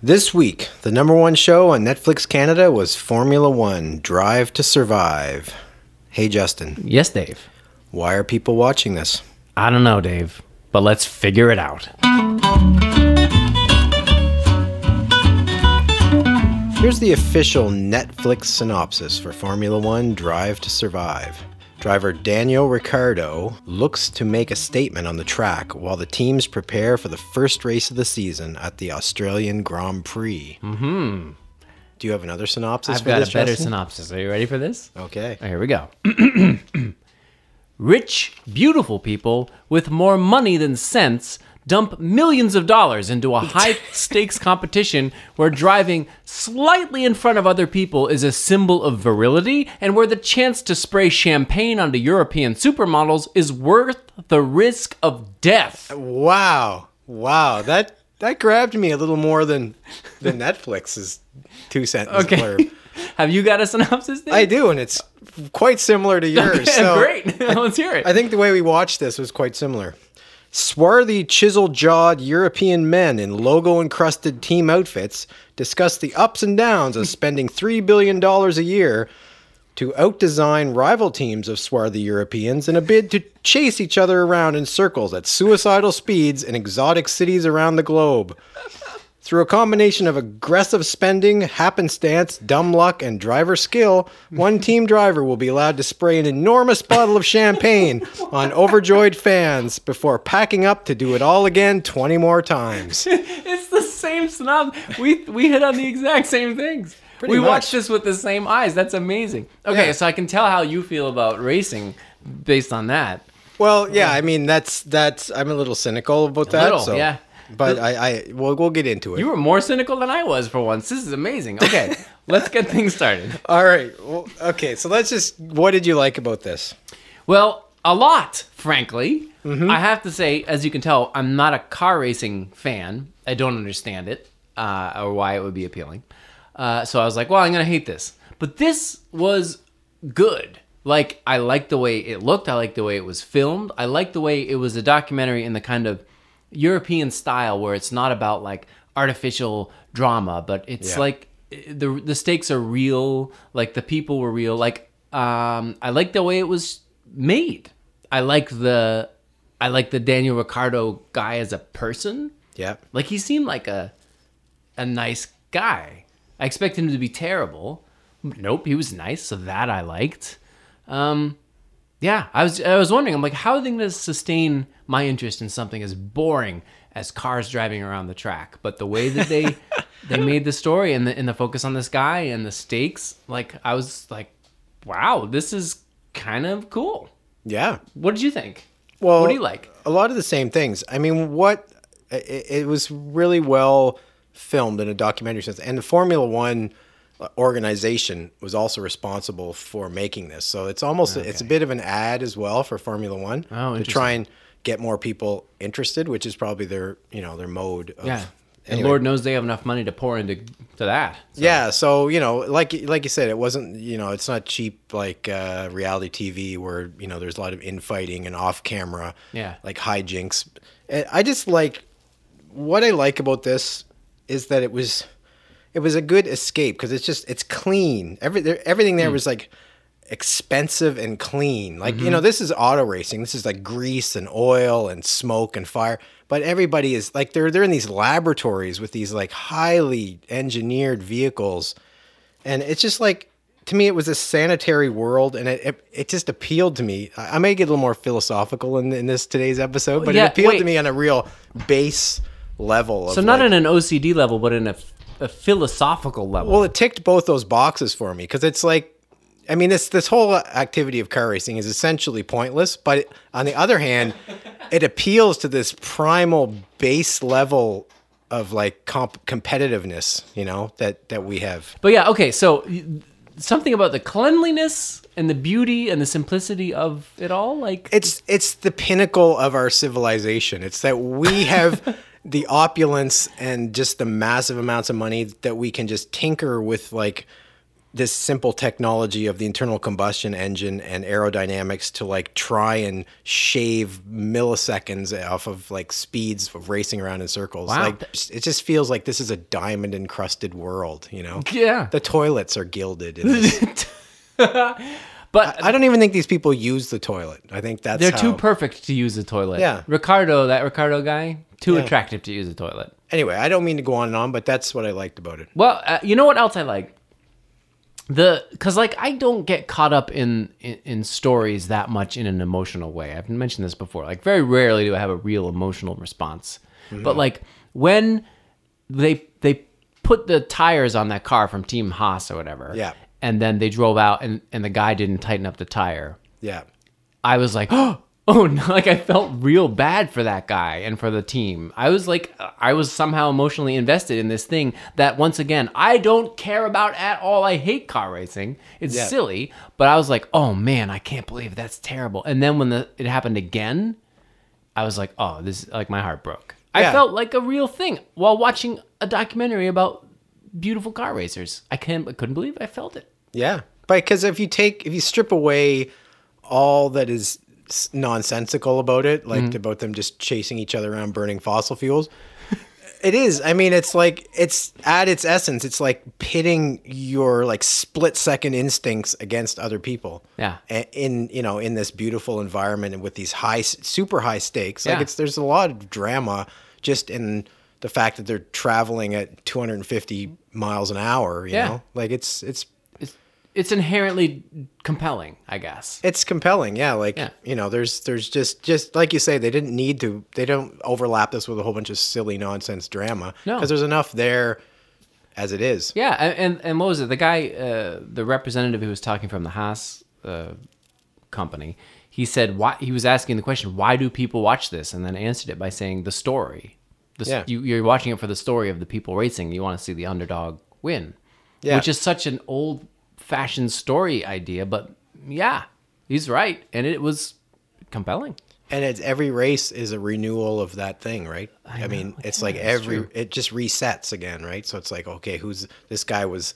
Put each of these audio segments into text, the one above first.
This week, the number one show on Netflix Canada was Formula One Drive to Survive. Hey, Justin, Yes, Dave. why are people watching this? I don't know, Dave, but let's figure it out. Here's the official Netflix synopsis for Formula One Drive to Survive. Driver Daniel Ricciardo looks to make a statement on the track while the teams prepare for the first race of the season at the Australian Grand Prix. Mm-hmm. Do you have another synopsis I've for got this, a better Justin? synopsis. Are you ready for this? Okay. Oh, here we go. Rich, beautiful people with more money than sense dump millions of dollars into a high stakes competition where driving slightly in front of other people is a symbol of virility and where the chance to spray champagne onto European supermodels is worth the risk of death. Wow. Wow. That that grabbed me a little more than the Netflix's two sentence Okay. blurb. Have you got a synopsis? Dave? I do, and it's quite similar to yours. so Great. Let's hear it. I think the way we watched this was quite similar. Swarthy, chisel jawed European men in logo encrusted team outfits discuss the ups and downs of spending $3 billion a year to outdesign rival teams of swarthy Europeans in a bid to chase each other around in circles at suicidal speeds in exotic cities around the globe. Through a combination of aggressive spending, happenstance, dumb luck, and driver skill, one team driver will be allowed to spray an enormous bottle of champagne on overjoyed fans before packing up to do it all again 20 more times. It's the same snob. We we hit on the exact same things. Pretty we much. watched this with the same eyes. That's amazing. Okay, Yeah. so I can tell how you feel about racing based on that. Well, yeah, I mean that's that's I'm a little cynical about that. little, so, yeah. But I, I we'll, we'll get into it. You were more cynical than I was for once. This is amazing. Okay, let's get things started. all right. Well, okay. So let's just. What did you like about this? Well, a lot, frankly. Mm-hmm. I have to say, as you can tell, I'm not a car racing fan. I don't understand it uh, or why it would be appealing. Uh, so I was like, well, I'm going to hate this. But this was good. Like, I liked the way it looked. I liked the way it was filmed. I liked the way it was a documentary in the kind of European style where it's not about like artificial drama, but it's Yeah. like the the stakes are real. Like the people were real. Like um, I like the way it was made. I like the I like the Daniel Ricciardo guy as a person. Yeah. Like he seemed like a a nice guy. I expected him to be terrible. Nope, he was nice, so that I liked. Um, yeah, I was I was wondering. I'm like, how are they going to sustain my interest in something as boring as cars driving around the track? But the way that they they made the story and the and the focus on this guy and the stakes, like I was like, wow, this is kind of cool. Yeah. What did you think? Well, what do you like? A lot of the same things. I mean, what it, it was really well filmed in a documentary sense, and the Formula One organization was also responsible for making this. So it's almost it's a bit of an ad as well for Formula One Oh, to try and get more people interested, which is probably their you know their mode. Of, Yeah. And Lord knows they have enough money to pour into to that. So- Yeah, so you know, like like you said, it wasn't you know, it's not cheap like uh, reality TV where you know there's a lot of infighting and off camera, Yeah. like hijinks. I just like what I like about this is that it was it was a good escape because it's just it's clean. Every there, everything there hmm. was like expensive and clean. Like you mm-hmm. know, this is auto racing. This is like grease and oil and smoke and fire. But everybody is like they're they're in these laboratories with these like highly engineered vehicles, and it's just like to me it was a sanitary world, and it it, it just appealed to me. I, may get a little more philosophical in, in this today's episode, but Yeah, it appealed to me on a real base level. Of So not like- in an OCD level, but in a, a philosophical level. well, it ticked both those boxes for me because it's like, I mean, this this whole activity of car racing is essentially pointless. But on the other hand, it appeals to this primal base level of like comp- competitiveness, you know, that that we have. But yeah, okay. So something about the cleanliness and the beauty and the simplicity of it all, like It's it's the pinnacle of our civilization. It's that we have the opulence and just the massive amounts of money that we can just tinker with like this simple technology of the internal combustion engine and aerodynamics to like try and shave milliseconds off of like speeds of racing around in circles. Wow. Like it just feels like this is a diamond encrusted world, you know? Yeah. The toilets are gilded. But I don't even think these people use the toilet. I think that's they're too perfect to use the toilet. Yeah. Ricciardo, that Ricciardo guy, too Yeah. attractive to use the toilet. Anyway, I don't mean to go on and on, but that's what I liked about it. Well, uh, you know what else I like? The because like I don't get caught up in, in in stories that much in an emotional way. I've mentioned this before. Like very rarely do I have a real emotional response. Mm-hmm. But like when they they put the tires on that car from Team Haas or whatever, Yeah. And then they drove out and and the guy didn't tighten up the tire. Yeah. I was like, oh, oh no, like I felt real bad for that guy and for the team. I was like, I was somehow emotionally invested in this thing that once again, I don't care about at all. I hate car racing. It's Yeah. silly, but I was like, oh man, I can't believe that's terrible. And then when the, it happened again, I was like, oh, this like my heart broke. I felt like a real thing while watching a documentary about beautiful car racers. I can't, I couldn't believe I felt it. Yeah, because if you take if you strip away all that is nonsensical about it, like Mm-hmm. about them just chasing each other around burning fossil fuels, it is. I mean, it's like it's at its essence, it's like pitting your like split second instincts against other people. Yeah. In you know in this beautiful environment and with these high, super high stakes, like Yeah. it's there's a lot of drama just in the fact that they're traveling at 250 miles an hour. You Yeah. know, like it's it's It's, it's inherently compelling, I guess. it's compelling yeah like Yeah. you know there's there's just just like you say they didn't need to they don't overlap this with a whole bunch of silly nonsense drama No. because there's enough there as it is Yeah, and and, and what was it? The guy, uh, the representative who was talking from the Haas uh, company, he said why he was asking the question, why do people watch this? And then answered it by saying the story. The, Yeah. you, you're watching it for the story of the people racing. You want to see the underdog win, Yeah. which is such an old-fashioned story idea. But yeah, he's right, and it was compelling. and it's every race is a renewal of that thing right i, mean it's like every it just resets again right so it's like okay who's this guy was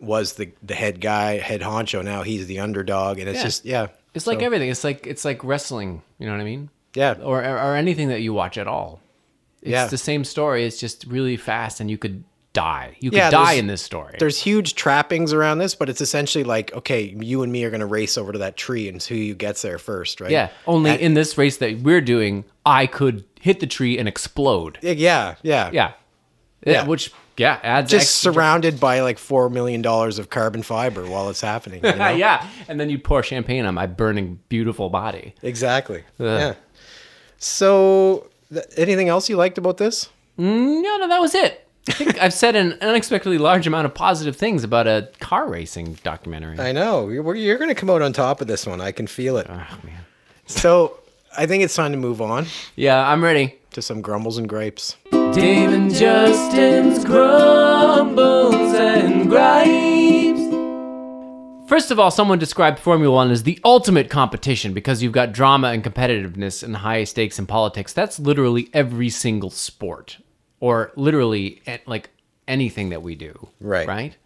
was the the head guy head honcho now he's the underdog and it's Yeah. just yeah It's like everything. It's like it's like wrestling. You know what I mean? yeah or or anything that you watch at all. It's Yeah. the same story. It's just really fast, and you could die. You could Yeah, die in this story. there's huge trappings around this, but it's essentially like, okay, you and me are going to race over to that tree and see who gets there first, right? Yeah. Only And- in this race that we're doing, I could hit the tree and explode. yeah, yeah, Yeah. Yeah. Yeah. Which yeah adds Just surrounded by like four million dollars of carbon fiber while it's happening. You know? yeah. And then you pour champagne on my burning beautiful body. exactly. Ugh. Yeah. So, th- anything else you liked about this? No, no, that was it. I think I've said an unexpectedly large amount of positive things about a car racing documentary. I know you're, you're going to come out on top of this one. I can feel it. oh man. So, I think it's time to move on Yeah, I'm ready. to some grumbles and grapes. Dave and Justin's grumbles and gripes. First of all, someone described Formula One as the ultimate competition because you've got drama and competitiveness and high stakes in politics. That's literally every single sport, or literally eh, like anything that we do. Right. Right.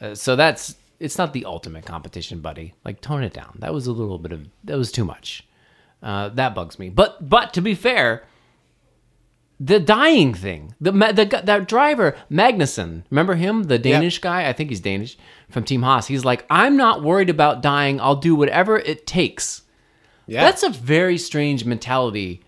Uh, so that's it's not the ultimate competition, buddy. Like tone it down. That was a little bit of that was too much. Uh, that bugs me. But but to be fair, the dying thing. The the that driver Magnussen, remember him, the Danish guy? I think he's Danish from Team Haas. He's like, I'm not worried about dying. I'll do whatever it takes. Yeah. That's a very strange mentality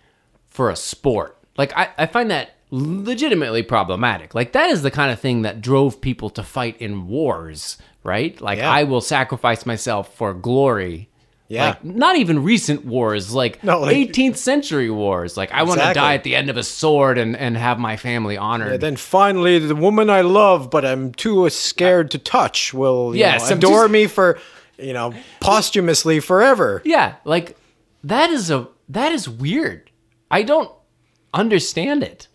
for a sport. Like I, I find that legitimately problematic. Like that is the kind of thing that drove people to fight in wars, right? Like Yeah. I will sacrifice myself for glory. Yeah. Like not even recent wars, like, No, like- 18th century wars. Like I want to die at the end of a sword and, and have my family honored. And then finally, the woman I love, but I'm too scared to touch, will you Yes, know, adore just- me for, you know, posthumously forever. yeah, like that is a that is weird. I don't understand it.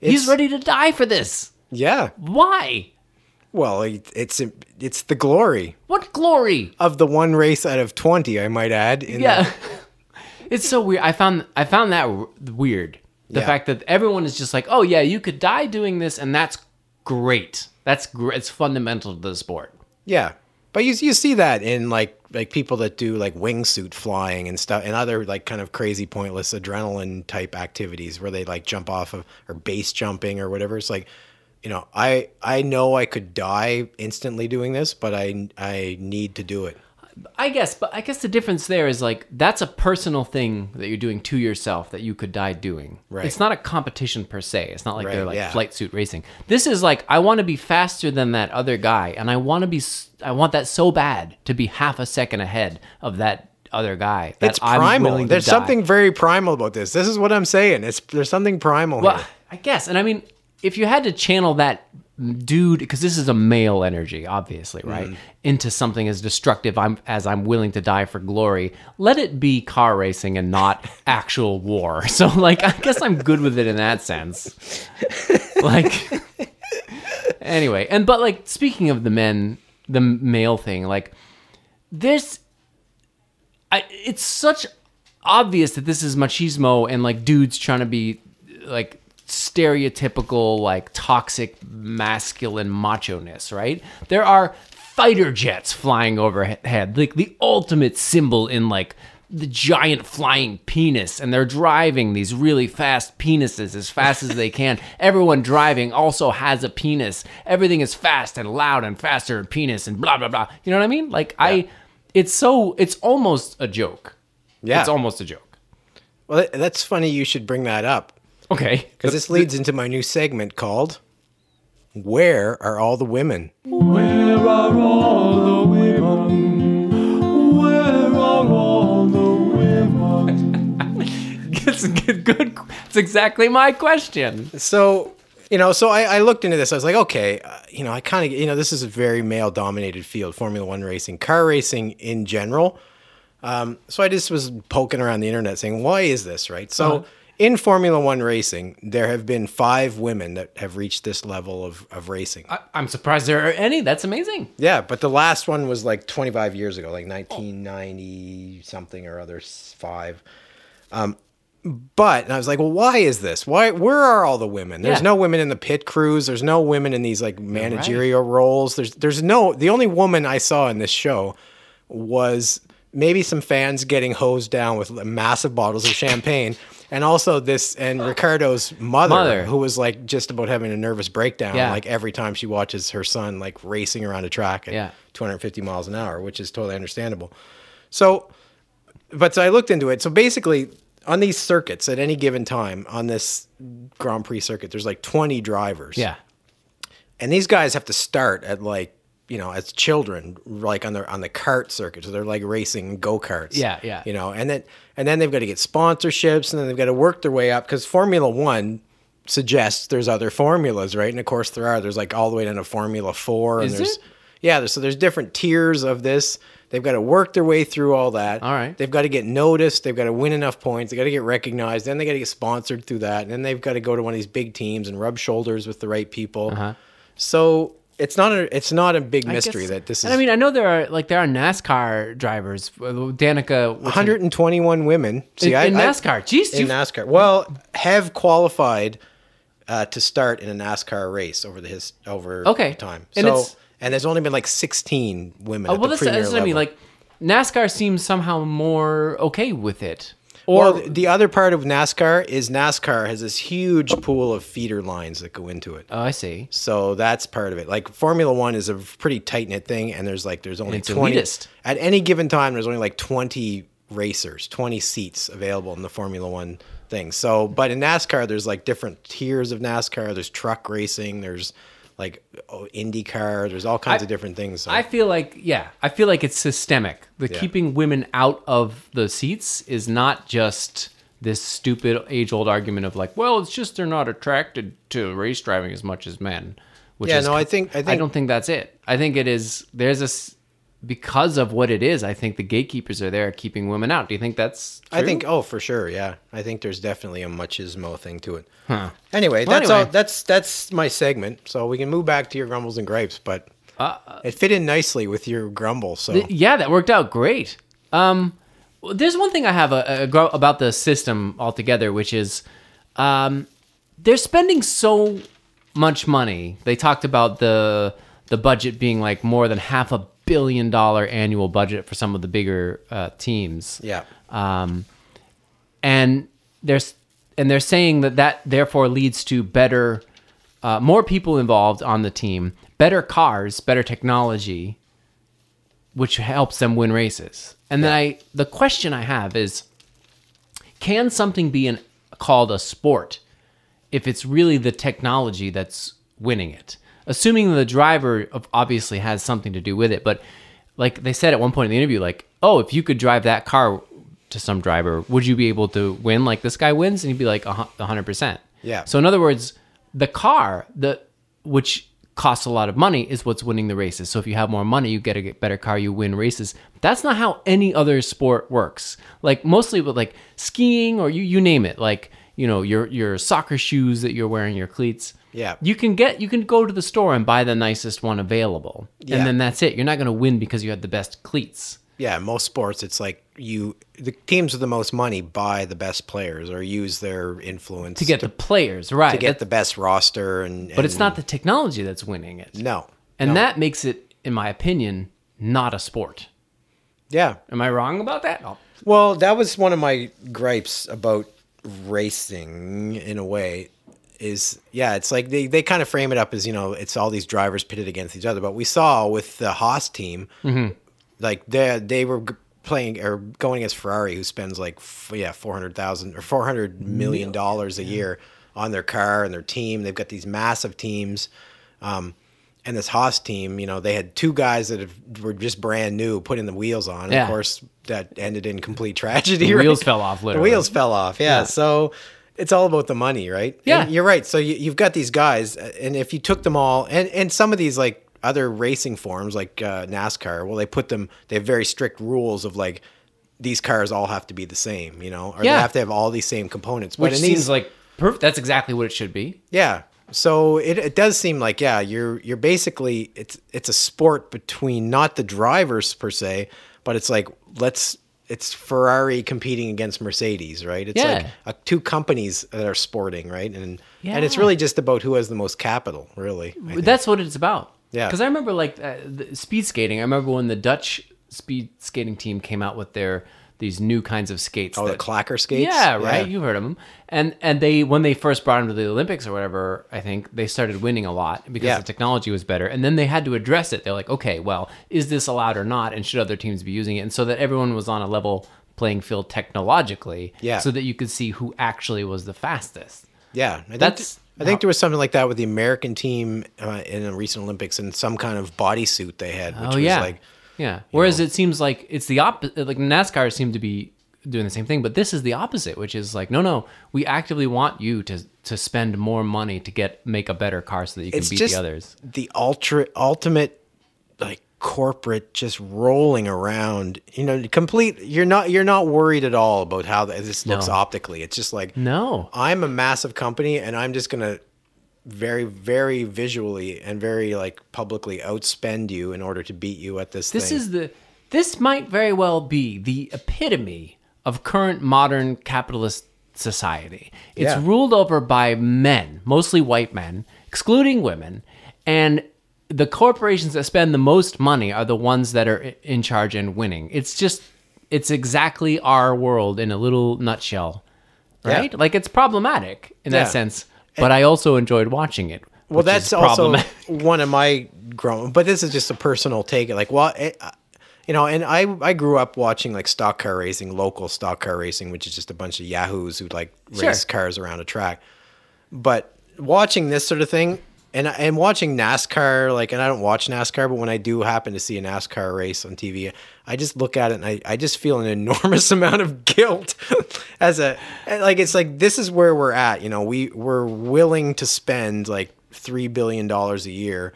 He's ready to die for this. Yeah. Why? Well, it- it's it's the glory What glory? of the one race out of twenty, I might add. Yeah. the- it's so weird. I found I found that w- weird. The Yeah. fact that everyone is just like, "Oh yeah, you could die doing this and that's great. That's great. It's fundamental to the sport." yeah. But you you see that in like like people that do like wingsuit flying and stuff and other like kind of crazy pointless adrenaline type activities where they like jump off of or base jumping or whatever. It's like, you know, I I know I could die instantly doing this, but I I need to do it. I guess, but I guess the difference there is like that's a personal thing that you're doing to yourself that you could die doing. Right. It's not a competition per se. It's not like they're like yeah. flight suit racing. This is like I want to be faster than that other guy, and I want to be. I want that so bad to be half a second ahead of that other guy. That It's I'm primal. to There's die. something very primal about this. This is what I'm saying. It's there's something primal Well, here. I guess, and I mean, if you had to channel that dude, because this is a male energy, obviously, right, Mm-hmm. into something as destructive I'm, as I'm willing to die for glory, let it be car racing and not actual war. So, like, I guess I'm good with it in that sense. Like, anyway, and but like, speaking of the men, the male thing, like, there's I, it's such obvious that this is machismo and like dudes trying to be like stereotypical like toxic masculine macho-ness right? There are fighter jets flying overhead like the ultimate symbol in like the giant flying penis and they're driving these really fast penises as fast as they can. Everyone driving also has a penis. Everything is fast and loud and faster and penis and blah blah blah. You know what i mean? Like i it's so it's almost a joke. Yeah. it's almost a joke. Well, that's funny. You should bring that up okay because this leads into my new segment called "Where Are All the Women?" Where are all the women? Where are all the women? it's good, good it's exactly my question So, you know, so I, I looked into this. I was like, okay, uh, you know, I kind of, you know, this is a very male dominated field, Formula One racing, car racing in general. Um, so I just was poking around the internet saying, why is this, right? So Uh-huh. In Formula One racing, there have been five women that have reached this level of, of racing. I, i'm surprised there are any that's amazing yeah, but the last one was like 25 years ago, like 1990 something or other five. Um, but and I was like, well, why is this? Why? Where are all the women? There's Yeah. no women in the pit crews. There's no women in these like managerial roles. There's there's no. The only woman I saw in this show was maybe some fans getting hosed down with massive bottles of champagne. And also this and Ricciardo's mother, Mother. who was like just about having a nervous breakdown, Yeah. like every time she watches her son like racing around a track at Yeah. 250 miles an hour, which is totally understandable. So, but so I looked into it. So basically, on these circuits at any given time on this Grand Prix circuit, there's like 20 drivers. yeah And these guys have to start at like, you know, as children, like on the on the kart circuit. So they're like racing go karts. Yeah, yeah. You know, and then and then they've got to get sponsorships, and then they've got to work their way up because Formula One suggests there's other formulas, right? And of course there are. There's like all the way down to Formula Four, and Is there's it? yeah. There's, so there's different tiers of this. They've got to work their way through all that. All right. They've got to get noticed. They've got to win enough points. They got to get recognized. Then they got to get sponsored through that. And then they've got to go to one of these big teams and rub shoulders with the right people. Uh-huh. So it's not a it's not a big mystery guess- that this is. i mean i know there are like there are nascar drivers danica what's her- 121 women. See, in, I, in nascar jeez in NASCAR. Well, have qualified uh, to start in a NASCAR race over the his over Okay. time. And so it's- and there's only been like 16 women. oh, well that's, premier that's what i mean like nascar seems somehow more okay with it or Well, the other part of NASCAR is NASCAR has this huge pool of feeder lines that go into it. oh i see So that's part of it. Like Formula One is a pretty tight knit thing, and there's like there's only twenty elitist. at any given time. There's only like twenty racers, twenty seats available in the Formula One thing. So, but in NASCAR, there's like different tiers of NASCAR. There's truck racing. There's like oh, IndyCar. There's all kinds I- of different things. So. I feel like yeah, I feel like it's systemic. The Yeah. keeping women out of the seats is not just this stupid age-old argument of like, well, it's just they're not attracted to race driving as much as men. Which Yeah, is, no, I think- I I don't think that's it. I think it is. There's a because of what it is. I think the gatekeepers are there keeping women out. Do you think that's? I think oh for sure yeah I think there's definitely a machismo thing to it. Anyway, Well, that's anyway. all. That's that's my segment. So we can move back to your grumbles and gripes, but Uh, it fit in nicely with your grumble. So Th- Yeah, that worked out great. Um, there's one thing I have a, a, gro- about the system altogether, which is um, they're spending so much money. They talked about the the budget being like more than half a billion dollar annual budget for some of the bigger uh, teams. Yeah. Um, and there's and they're saying that that therefore leads to better, uh, more people involved on the team, better cars, better technology, which helps them win races. And then I, the question I have is, can something be an, called a sport if it's really the technology that's winning it? Assuming the driver obviously has something to do with it, but like they said at one point in the interview, like, oh, if you could drive that car to some driver, would you be able to win like this guy wins? And he'd be like a hundred percent. Yeah. So in other words, the car, the which costs a lot of money, is what's winning the races. So if you have more money, you get a better car, you win races. That's not how any other sport works. Like mostly with like skiing or you you name it, like you know your your soccer shoes that you're wearing, your cleats. Yeah. You can get you can go to the store and buy the nicest one available, Yeah. and then that's it. You're not going to win because you had the best cleats. Yeah, most sports, it's like you, the teams with the most money buy the best players or use their influence To get the players right, to get the best roster, and, but it's not the technology that's winning it. no, And no. that makes it, in my opinion, not a sport. yeah. Am I wrong about that? No. Well, that was one of my gripes about racing in a way. Is yeah, it's like they, they kind of frame it up as you know it's all these drivers pitted against each other. But we saw with the Haas team, like they they were playing or going against Ferrari, who spends like f- yeah four hundred thousand or four hundred million dollars a year on their car and their team. They've got these massive teams. Um, and this Haas team, you know, they had two guys that have, were just brand new, putting the wheels on. And Yeah. Of course, that ended in complete tragedy. The right? wheels fell off, The wheels fell off. Yeah. Yeah. So it's all about the money, right? Yeah. And you're right. So you, you've got these guys, uh, and if you took them all, and and some of these like other racing forms like uh, NASCAR, well, they put them. They have very strict rules of like these cars all have to be the same, you know, or Yeah. they have to have all these same components. Which in seems these, like perfect. That's exactly what it should be. yeah. So it, it does seem like yeah, you're you're basically it's it's a sport between not the drivers per se, but it's like let's it's Ferrari competing against Mercedes, right? It's like Yeah. uh, two companies that are sporting, right? And and it's really just about who has the most capital, really. That's what it's about. Yeah. Because I remember like uh, the speed skating. I remember when the Dutch speed skating team came out with their these new kinds of skates. oh, the clacker skates. Yeah, right. You've heard of them. And and they when they first brought them to the Olympics or whatever, I think they started winning a lot because Yeah. the technology was better. And then they had to address it. They're like, okay, well, is this allowed or not? And should other teams be using it? And so that everyone was on a level playing field technologically. Yeah. So that you could see who actually was the fastest. Yeah, I think, That's I think there was something like that with the American team uh, in the recent Olympics and some kind of bodysuit they had, which oh was yeah, like yeah. Whereas it seems like it's the opposite. Like NASCAR seemed to be doing the same thing, but this is the opposite, which is like, no, no, we actively want you to to spend more money to get make a better car so that you can it's beat the others. the ultra ultimate like corporate just rolling around you know complete you're not you're not worried at all about how this looks No. optically it's just like No. i'm a massive company and i'm just gonna very very visually and very like publicly outspend you in order to beat you at this This thing. is the this might very well be the epitome of current modern capitalist society. It's Yeah. ruled over by men, mostly white men, excluding women, and the corporations that spend the most money are the ones that are in charge and winning. It's just it's exactly our world in a little nutshell. Right? Like it's problematic in Yeah. that sense, but I also enjoyed watching it. Well, that's also one of my grown, but this is just a personal take. Like, well, it, uh, you know, and I I grew up watching like stock car racing, local stock car racing, which is just a bunch of yahoos who like Sure. race cars around a track. But watching this sort of thing, and I, and watching NASCAR, like, and I don't watch NASCAR, but when I do happen to see a NASCAR race on TV, I just look at it and I, I just feel an enormous amount of guilt as a like it's like this is where we're at. You know, we we're willing to spend like three billion dollars a year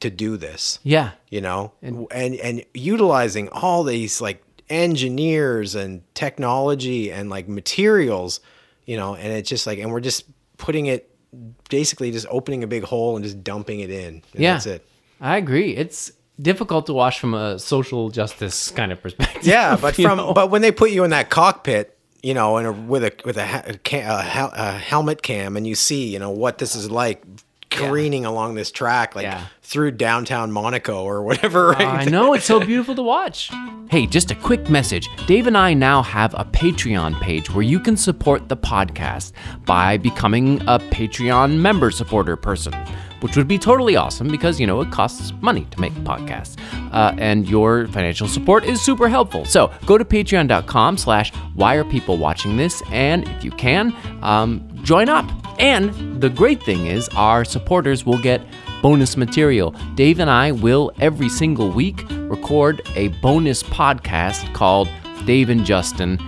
to do this yeah. you know and and utilizing all these like engineers and technology and like materials you know and it's just like and we're just putting it basically just opening a big hole and just dumping it in and Yeah. that's it I agree. It's difficult to watch from a social justice kind of perspective. yeah but from know? but when they put you in that cockpit you know and a, with a with a, a, ca- a, hel- a helmet cam and you see you know what this is like careening along this track, like Yeah. through downtown Monaco or whatever. Uh, right? I know it's so beautiful to watch. Hey, just a quick message. Dave and I now have a Patreon page where you can support the podcast by becoming a Patreon member supporter person, which would be totally awesome because, you know, it costs money to make podcasts. Uh, and your financial support is super helpful. So go to patreon.com slash why are people watching this? And if you can, um, join up. And the great thing is our supporters will get bonus material. Dave and I will every single week record a bonus podcast called Dave and Justin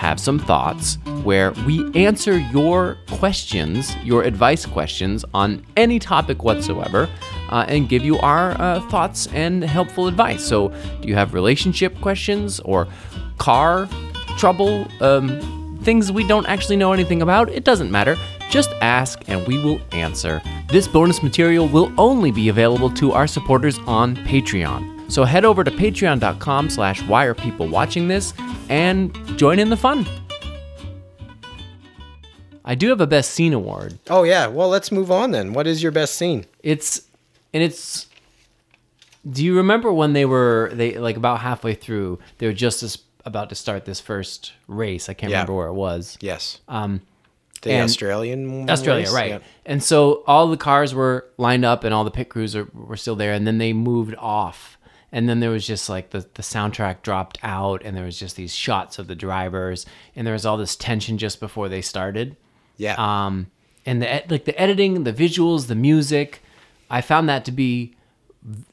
Have Some Thoughts, where we answer your questions, your advice questions on any topic whatsoever, uh, and give you our uh, thoughts and helpful advice. So, do you have relationship questions or car trouble? Um, things we don't actually know anything about? It doesn't matter. Just ask and we will answer. This bonus material will only be available to our supporters on Patreon. So head over to patreon.com slash why are people watching this and join in the fun. I do have a best scene award. oh yeah. Well, let's move on then. What is your best scene? It's and it's do you remember when they were they like about halfway through they were just as about to start this first race i can't Yeah. remember where it was Yes. um The Australian. Australia, race? right? Yeah. And so all the cars were lined up, and all the pit crews are, were still there, and then they moved off, and then there was just like the the soundtrack dropped out, and there was just these shots of the drivers, and there was all this tension just before they started. Yeah. Um, and the like the editing, the visuals, the music, I found that to be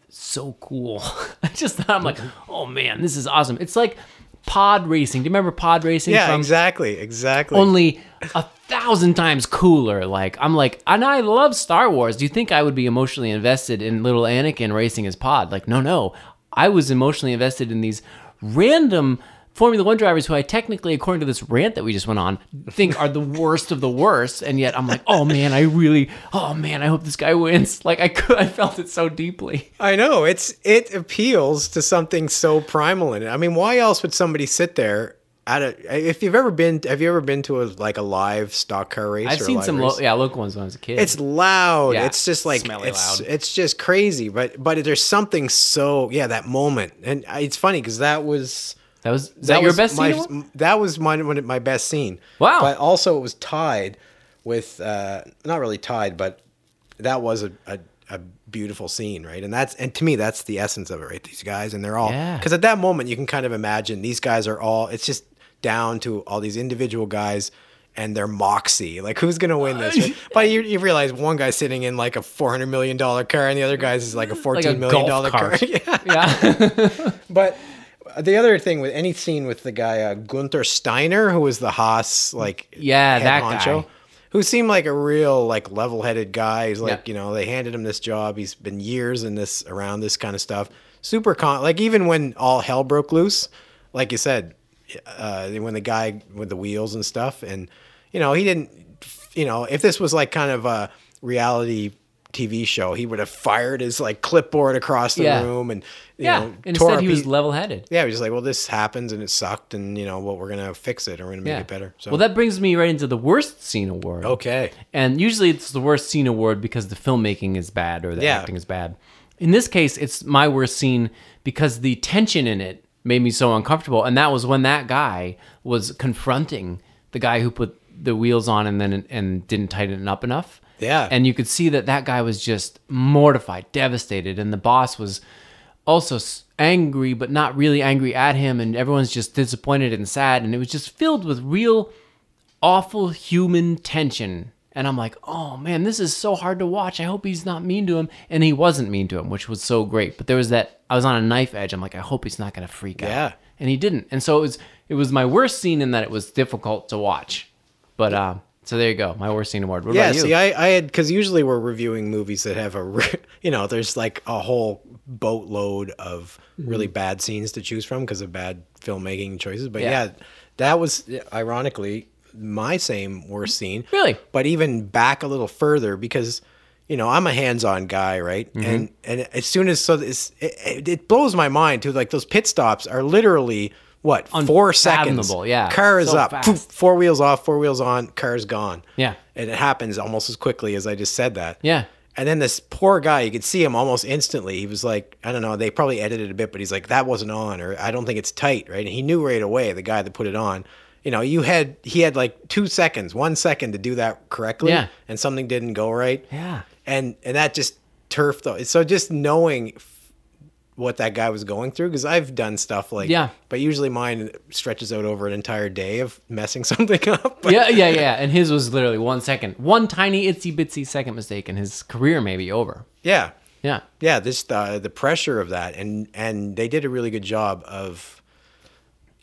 so cool. I just thought I'm like, oh man, this is awesome. It's like pod racing. Do you remember pod racing? yeah. Exactly. Exactly. only a thousand times cooler. Like I'm like, and I love Star Wars. Do you think I would be emotionally invested in little Anakin racing his pod? Like, no, no. I was emotionally invested in these random Formula One drivers who I technically, according to this rant that we just went on, think are the worst of the worst. And yet I'm like, oh man, I really, oh man, I hope this guy wins. Like I could, I felt it so deeply. I know it's it appeals to something so primal in it. I mean, why else would somebody sit there at a? If you've ever been, have you ever been to a like a live stock car race? I've seen some, lo- yeah, local ones when I was a kid. It's loud. Yeah, It's just like smelly it's loud. it's just crazy. But but there's something so yeah that moment, and it's funny because that was that was is that, your was best my, scene? That was my of my best scene. Wow. But also it was tied with uh, not really tied, but that was a, a, a beautiful scene, right? And that's and to me that's the essence of it, right? These guys and they're all Yeah. because at that moment you can kind of imagine these guys are all. It's just down to all these individual guys. And their moxie, like who's gonna win this? right? But you, you realize one guy's sitting in like a four hundred million dollar car, and the other guy's is like a like a fourteen million dollar car. yeah. Yeah. But the other thing with any scene with the guy uh, Gunther Steiner, who was the Haas like Yeah, that guy. who seemed like a real like level-headed guy. He's like Yeah. you know they handed him this job. He's been years in this around this kind of stuff. Super con like even when all hell broke loose, like you said, uh, when the guy with the wheels and stuff, and you know he didn't. You know if this was like kind of a reality. TV show, he would have fired his like clipboard across the Yeah. room, and you yeah. know, instead, he was level headed. yeah, he was like, well, this happens and it sucked, and you know, well, we're gonna fix it, and we're gonna make Yeah. it better. So, Well, that brings me right into the worst scene award. okay, And usually it's the worst scene award because the filmmaking is bad or the Yeah. acting is bad. In this case, it's my worst scene because the tension in it made me so uncomfortable. And that was when that guy was confronting the guy who put the wheels on and then and didn't tighten it up enough. Yeah. And you could see that that guy was just mortified, devastated, and the boss was also angry, but not really angry at him, and everyone's just disappointed and sad, and it was just filled with real awful human tension. And I'm like, oh man, this is so hard to watch. I hope he's not mean to him. And he wasn't mean to him, which was so great. But there was that I was on a knife edge. I'm like, I hope he's not gonna freak out. Yeah. And he didn't. And so it was it was my worst scene in that it was difficult to watch. But uh so there you go, my worst scene award. What yeah. about you? See, I, I had because usually we're reviewing movies that have a, you know, there's like a whole boatload of Mm-hmm. really bad scenes to choose from because of bad filmmaking choices. But Yeah. yeah. that was ironically my same worst scene. Really? But even back a little further because. You know, I'm a hands-on guy, right? Mm-hmm. And and as soon as so this, it, it, it blows my mind too. Like those pit stops are literally what four seconds. Yeah. car is So up, poof, four wheels off, four wheels on, car's gone. Yeah. And it happens almost as quickly as I just said that. Yeah. And then this poor guy, you could see him almost instantly. He was like, I don't know, they probably edited a bit, but he's like, that wasn't on, or I don't think it's tight, right? And he knew right away, the guy that put it on. You know, you had he had like two seconds, one second to do that correctly, Yeah. and something didn't go right. Yeah. and and that just turf though. So just knowing f- what that guy was going through, because I've done stuff like Yeah. but usually mine stretches out over an entire day of messing something up. But Yeah, yeah, yeah. And his was literally one second, one tiny itsy bitsy second mistake, and his career may be over. yeah, Yeah. yeah, this uh, the pressure of that, and and they did a really good job of.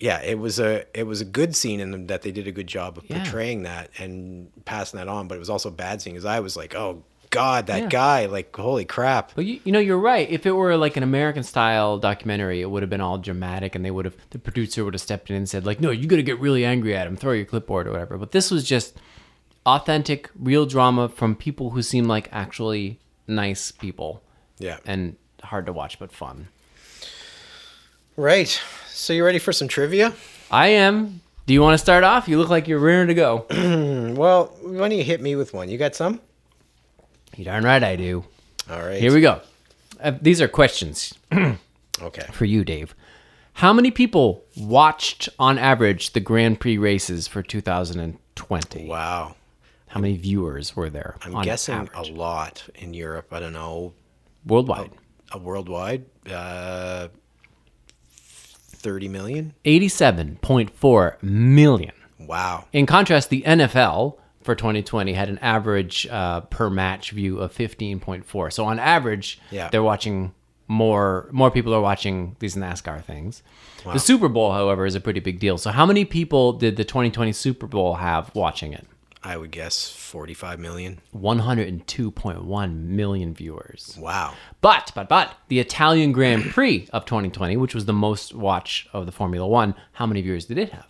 Yeah, it was a it was a good scene in them that they did a good job of Yeah. portraying that and passing that on, but it was also a bad scene because I was like, oh god, that Yeah. guy, like holy crap. But you, you know, you're right. If it were like an American style documentary, it would have been all dramatic, and they would have the producer would have stepped in and said like, "No, you got to get really angry at him, throw your clipboard or whatever." But this was just authentic, real drama from people who seem like actually nice people Yeah, and hard to watch but fun. right. So you ready for some trivia? I am. Do you want to start off? You look like you're rearing to go. Well, why don't you hit me with one? You got some? you darn right I do. All right. Here we go. Uh, these are questions Okay. for you, Dave. How many people watched on average the Grand Prix races for 2020? Wow. How many viewers were there? I'm guessing average? a lot in Europe. I don't know. worldwide. A worldwide, uh, 30 million? 87.4 million. Wow. In contrast, the NFL for 2020 had an average uh, per match view of 15.4. So on average, Yeah. they're watching more. More people are watching these NASCAR things. The Super Bowl, however, is a pretty big deal. So how many people did the 2020 Super Bowl have watching it? I would guess 45 million. 102.1 million viewers. Wow. But, but, but, the Italian Grand Prix of 2020, which was the most watch of the Formula One, how many viewers did it have?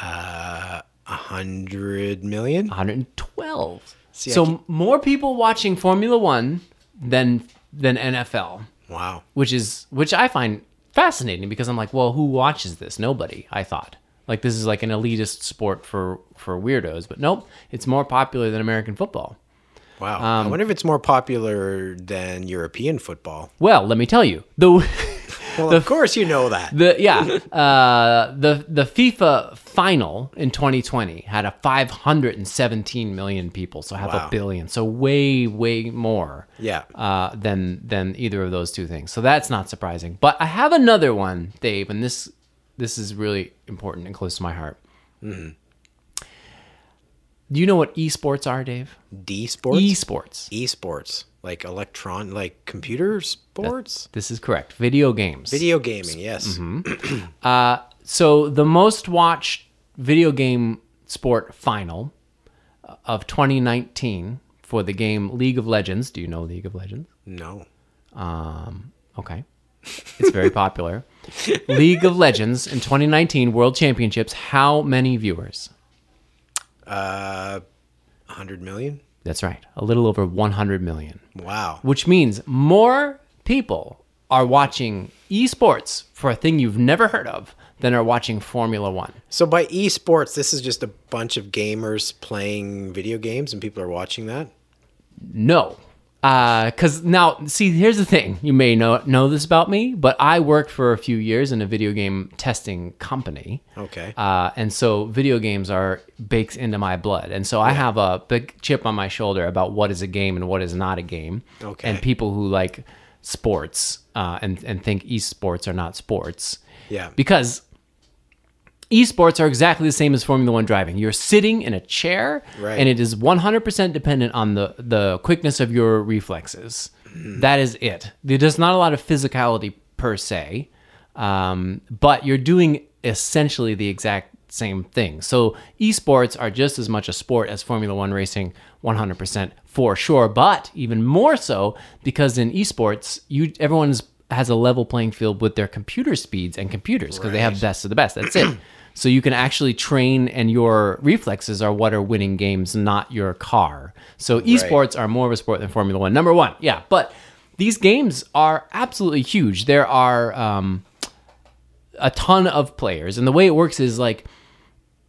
Uh, a 100 million? 112. See, so can- more people watching Formula One than than NFL, Wow. which is which I find fascinating because I'm like, well, who watches this? Nobody. I thought like this is like an elitist sport for for weirdos, but nope, it's more popular than American football. Wow. Um, I wonder if it's more popular than European football. Well, let me tell you, the Well, of course you know that. the yeah uh, the the FIFA final in 2020 had a 517 million people, so half Wow. a billion, so way way more. Yeah. uh, than than either of those two things. So that's not surprising. But I have another one, Dave, and this this is really important and close to my heart. Mm-hmm. Do you know what esports are, Dave? D sports? Esports. Esports. Like electron, like computer sports? This is correct. Video games. Video gaming, yes. Uh, so the most watched video game sport final of 2019 for the game League of Legends. Do you know League of Legends? No. Um, Okay. It's very popular. League of Legends in 2019 World Championships. How many viewers? Uh, 100 million? That's right. A little over 100 million. Wow. Which means more people are watching esports for a thing you've never heard of than are watching Formula One. So by esports, this is just a bunch of gamers playing video games and people are watching that? No. Because now, see, here's the thing. You may know, know this about me, but I worked for a few years in a video game testing company. Okay. Uh, and so video games are baked into my blood. And so I have a big chip on my shoulder about what is a game and what is not a game. Okay. And people who like sports uh, and, and think esports are not sports. Yeah. Because esports are exactly the same as Formula One driving. You're sitting in a chair, Right. and it is 100% dependent on the, the quickness of your reflexes. That is it. There's not a lot of physicality per se, um, but you're doing essentially the exact same thing. So esports are just as much a sport as Formula One racing, 100% for sure. But even more so because in esports, you everyone's has a level playing field with their computer speeds and computers because they have Right. best of the best. That's it. So you can actually train, and your reflexes are what are winning games, not your car. So esports are more of a sport than Formula One. Number one, yeah. But these games are absolutely huge. There are um, a ton of players, and the way it works is like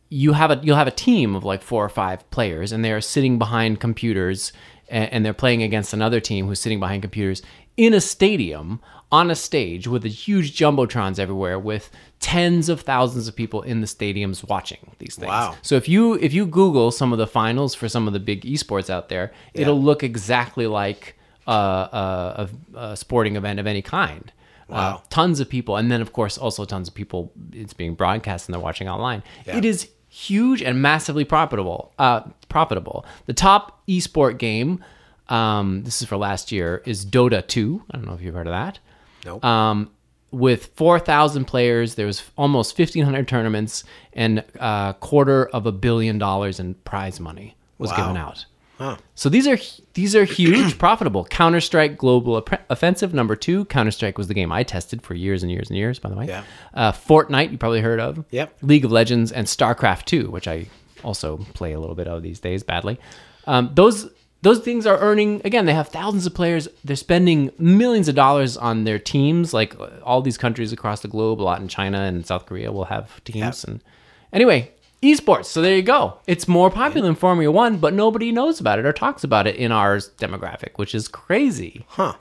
you have a you'll have a team of like four or five players, and they are sitting behind computers and, and they're playing against another team who's sitting behind computers in a stadium on a stage with a huge jumbotrons everywhere with tens of thousands of people in the stadiums watching these things. Wow. So if you if you Google some of the finals for some of the big esports out there, it'll look exactly like uh, a, a, a sporting event of any kind. Uh, Wow. tons of people, and then of course also tons of people. It's being broadcast and they're watching online. Yeah. It is huge and massively profitable. Uh, profitable. The top esport game, um, this is for last year, is Dota 2. I don't know if you've heard of that Nope. um, with 4,000 players. There was almost 1,500 tournaments, and a quarter of a billion dollars in prize money was Wow. given out. Huh. So these are these are huge, profitable. Counter Strike Global Offensive number two. Counter Strike was the game I tested for years and years and years. By the way, Yeah. Uh, Fortnite, you probably heard of. Yep. League of Legends and StarCraft two, which I also play a little bit of these days badly. Um, those those things are earning again. They have thousands of players. They're spending millions of dollars on their teams. Like all these countries across the globe, a lot in China and South Korea will have teams. And anyway, esports. So there you go. It's more popular than Formula One, but nobody knows about it or talks about it in our demographic, which is crazy. Huh.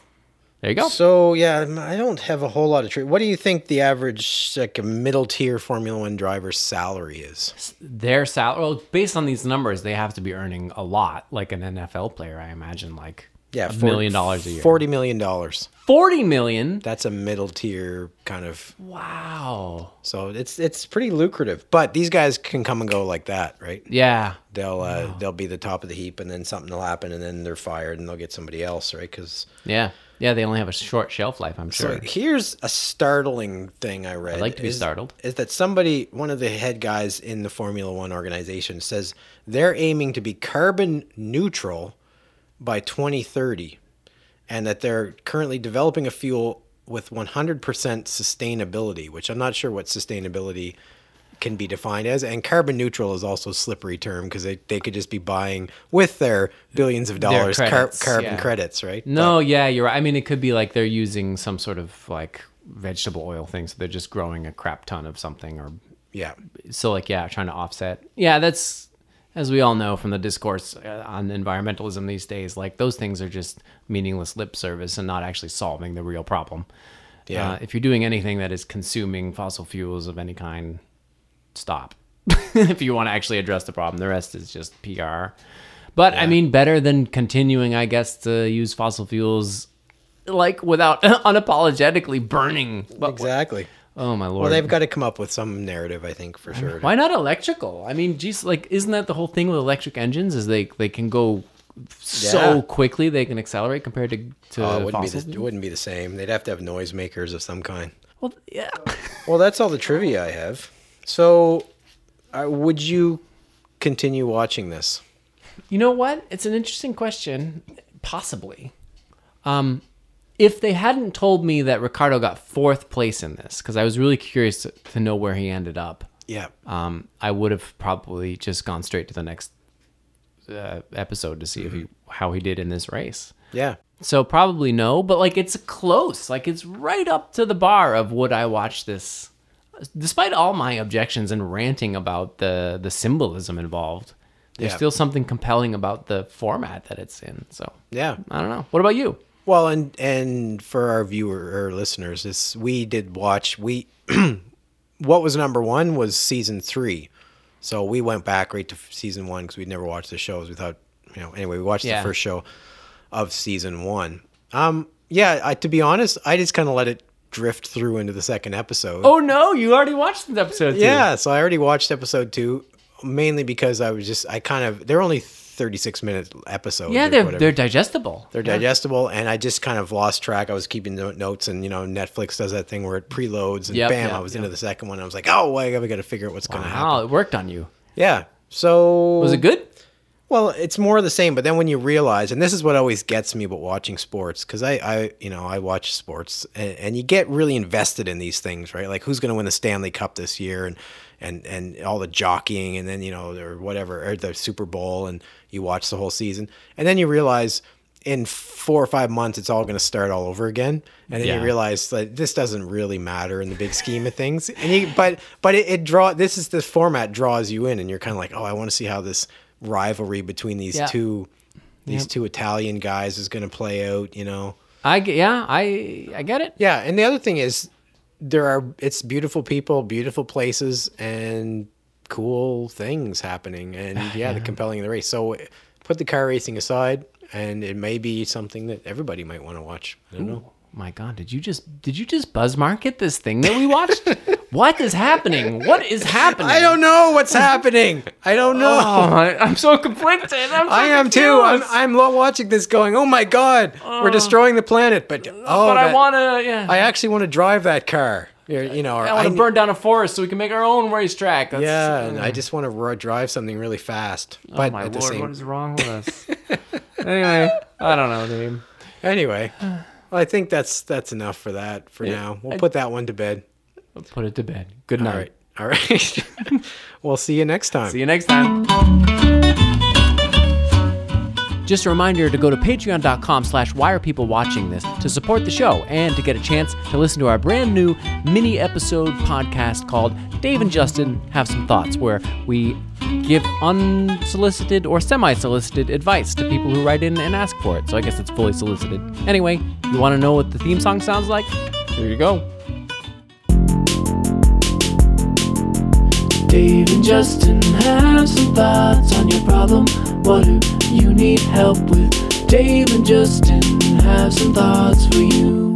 There you go. So yeah, I don't have a whole lot of. Tra- what do you think the average like a middle tier Formula One driver's salary is? their salary, well, based on these numbers, they have to be earning a lot, like an NFL player. I imagine, like Yeah, a million dollars a year. Forty million dollars. Forty million. That's a middle tier kind of. Wow. So it's it's pretty lucrative. But these guys can come and go like that, right? Yeah. They'll uh, they'll be the top of the heap, and then something will happen, and then they're fired, and they'll get somebody else, right? Because Yeah. Yeah. They only have a short shelf life. I'm sure. So here's a startling thing I read. I'd like to be is- startled. Is that somebody, one of the head guys in the Formula One organization, says they're aiming to be carbon neutral by 2030, and that they're currently developing a fuel with 100% sustainability, which I'm not sure what sustainability can be defined as. And carbon neutral is also a slippery term because they, they could just be buying with their billions of dollars car- carbon yeah. credits, right? no. Yeah. You're right. I mean, it could be like they're using some sort of like vegetable oil thing, so they're just growing a crap ton of something, or Yeah. so like yeah, trying to offset. Yeah. That's as we all know from the discourse uh, on environmentalism these days. Like those things are just meaningless lip service and not actually solving the real problem. Yeah. Uh, if you're doing anything that is consuming fossil fuels of any kind, stop. if you want to actually address the problem, the rest is just PR. But I mean, better than continuing, I guess, to use fossil fuels like without unapologetically burning. But, Exactly. Oh my lord! Well, they've got to come up with some narrative, I think, for sure. Why not electrical? I mean, geez, like, isn't that the whole thing with electric engines? Is they they can go so Yeah. quickly they can accelerate compared to to Oh, it wouldn't be, the, it wouldn't be the same. They'd have to have noisemakers of some kind. well, yeah. Well, that's all the trivia I have. So, uh, would you continue watching this? You know what? It's an interesting question. Possibly. Um, if they hadn't told me that Ricciardo got fourth place in this, because I was really curious to, to know where he ended up, Yeah. um, I would have probably just gone straight to the next uh, episode to see if he how he did in this race. Yeah. So probably no, but like it's close. Like it's right up to the bar of would I watch this despite all my objections and ranting about the the symbolism involved. There's Yeah. still something compelling about the format that it's in. So Yeah. I don't know. What about you? Well, and and for our viewer or listeners, this we did watch. We what was number one was season three, so we went back right to season one because we'd never watched the shows. We thought, you know, anyway, we watched Yeah. the first show of season one. Um, yeah, I, to be honest, I just kind of let it drift through into the second episode. Oh no, you already watched episode. too. Yeah, so I already watched episode two, mainly because I was just I kind of they're only thirty six minute episodes. Yeah, they're whatever. they're digestible. They're digestible, and I just kind of lost track. I was keeping notes, and you know, Netflix does that thing where it preloads, and Yep, bam, yep, I was yep. into the second one. I was like, oh, wait, we got to figure out what's going to happen. Wow, it worked on you. Yeah. So Was it good? Well, it's more of the same, but then when you realize, and this is what always gets me about watching sports, because I, I, you know, I watch sports, and, and you get really invested in these things, right? Like who's going to win the Stanley Cup this year, and and and all the jockeying, and then you know, or whatever, or the Super Bowl, and you watch the whole season, and then you realize in four or five months it's all going to start all over again, and then Yeah. you realize that this doesn't really matter in the big scheme of things, and you, but but it, it draw this is the format draws you in, and you're kind of like, oh, I want to see how this rivalry between these Yeah. two these Yep. two Italian guys is going to play out. You know. I yeah, I I get it. Yeah, and the other thing is there are it's beautiful people, beautiful places, and cool things happening, and yeah, the compelling of the race. So put the car racing aside, and it may be something that everybody might want to watch. I don't know. My God, did you just did you just buzz market this thing that we watched? what is happening? What is happening? I don't know what's happening. I don't oh, know. Oh, I, I'm so conflicted. I'm so I am too. I'm. I'm watching this going, oh my God, we're oh. destroying the planet. But, oh, but I want to. Yeah. I actually want to drive that car. You're- know, or I want to burn down a forest so we can make our own racetrack. That's, Yeah, and I just want to drive something really fast. Oh But my at the lord, same what is wrong with us? anyway, I don't know, dude. Anyway, well, I think that's that's enough for that for Yeah, now. We'll I- put that one to bed. I'll put it to bed. Good night. right. All right. we'll see you next time. See you next time. Just a reminder to go to patreon.com slash why are people watching this to support the show and to get a chance to listen to our brand new mini episode podcast called Dave and Justin Have Some Thoughts, where we give unsolicited or semi-solicited advice to people who write in and ask for it. So I guess it's fully solicited. Anyway, you want to know what the theme song sounds like? Here you go. Dave and Justin have some thoughts on your problem. What do you need help with? Dave and Justin have some thoughts for you.